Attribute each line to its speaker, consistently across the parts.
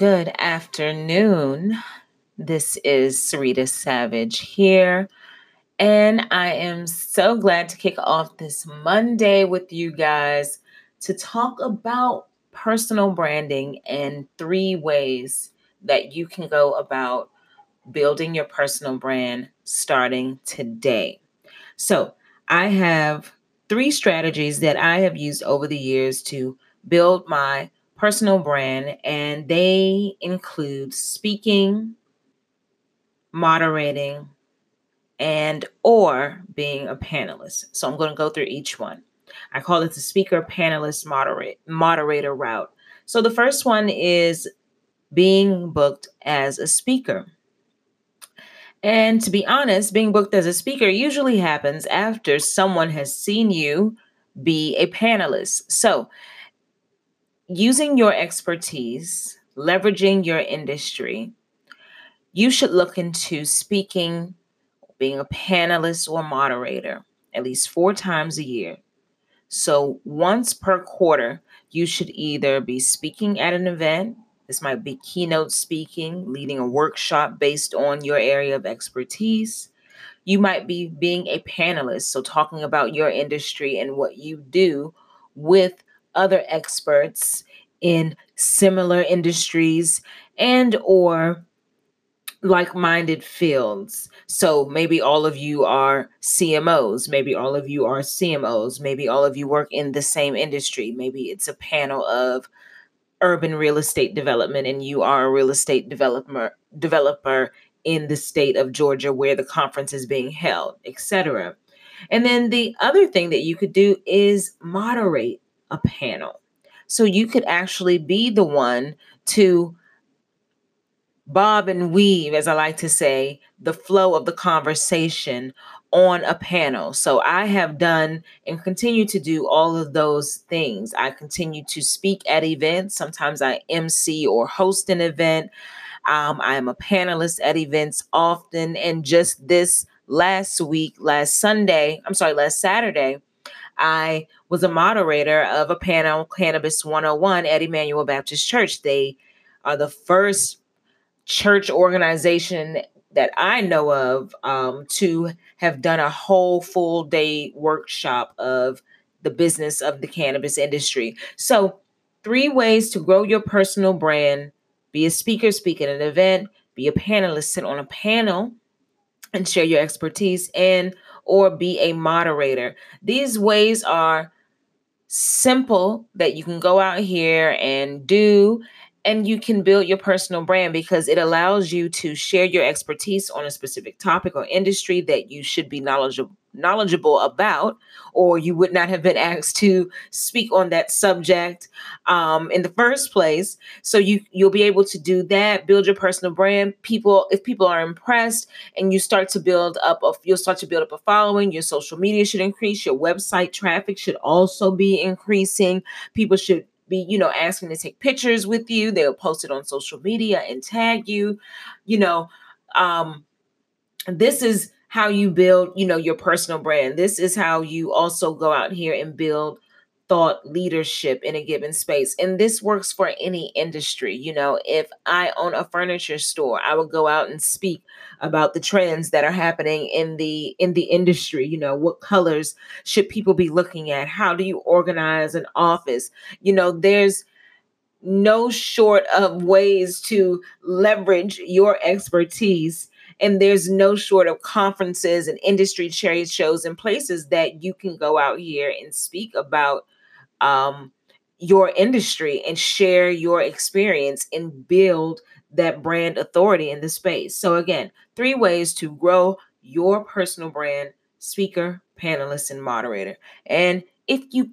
Speaker 1: Good afternoon. This is Sarita Savage here. And I am so glad to kick off this Monday with you guys to talk about personal branding and three ways that you can go about building your personal brand starting today. So, I have three strategies that I have used over the years to build my personal brand, and they include speaking, moderating, and or being a panelist. So I'm going to go through each one. I call it the speaker panelist moderate moderator route. So the first one is being booked as a speaker. And to be honest, being booked as a speaker usually happens after someone has seen you be a panelist. So using your expertise, leveraging your industry, you should look into speaking, being a panelist or moderator at least four times a year. So, once per quarter, you should either be speaking at an event, this might be keynote speaking, leading a workshop based on your area of expertise. You might be being a panelist, so talking about your industry and what you do with other experts in similar industries and or like-minded fields. So maybe all of you are CMOs, maybe all of you are CMOs, maybe all of you work in the same industry. Maybe it's a panel of urban real estate development and you are a real estate developer developer in the state of Georgia where the conference is being held, etc. And then the other thing that you could do is moderate a panel. So you could actually be the one to bob and weave, as I like to say, the flow of the conversation on a panel. So I have done and continue to do all of those things. I continue to speak at events. Sometimes I MC or host an event. Um, I am a panelist at events often. And just this last week, last Sunday, I'm sorry, last Saturday, I was a moderator of a panel, Cannabis 101, at Emmanuel Baptist Church. They are the first church organization that I know of um, to have done a whole full day workshop of the business of the cannabis industry. So, three ways to grow your personal brand be a speaker, speak at an event, be a panelist, sit on a panel and share your expertise, and or be a moderator. These ways are simple that you can go out here and do and you can build your personal brand because it allows you to share your expertise on a specific topic or industry that you should be knowledgeable knowledgeable about or you would not have been asked to speak on that subject um, in the first place so you you'll be able to do that build your personal brand people if people are impressed and you start to build up a you'll start to build up a following your social media should increase your website traffic should also be increasing people should be, you know, asking to take pictures with you. They'll post it on social media and tag you. You know, um, this is how you build, you know, your personal brand. This is how you also go out here and build thought leadership in a given space. And this works for any industry. You know, if I own a furniture store, I would go out and speak about the trends that are happening in the in the industry. You know, what colors should people be looking at? How do you organize an office? You know, there's no short of ways to leverage your expertise and there's no short of conferences and industry trade shows and places that you can go out here and speak about um, your industry and share your experience and build that brand authority in the space. So, again, three ways to grow your personal brand speaker, panelist, and moderator. And if you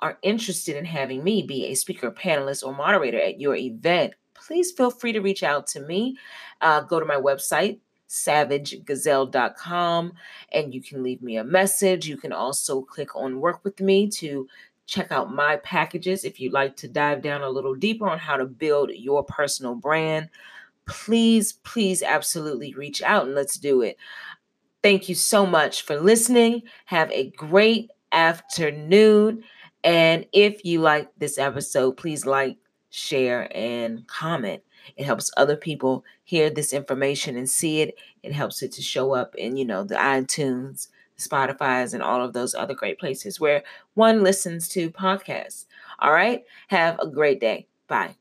Speaker 1: are interested in having me be a speaker, panelist, or moderator at your event, please feel free to reach out to me. Uh, go to my website, savagegazelle.com, and you can leave me a message. You can also click on work with me to check out my packages if you'd like to dive down a little deeper on how to build your personal brand. Please, please absolutely reach out and let's do it. Thank you so much for listening. Have a great afternoon. And if you like this episode, please like, share, and comment. It helps other people hear this information and see it. It helps it to show up in, you know, the iTunes, Spotify's, and all of those other great places where one listens to podcasts. All right. Have a great day. Bye.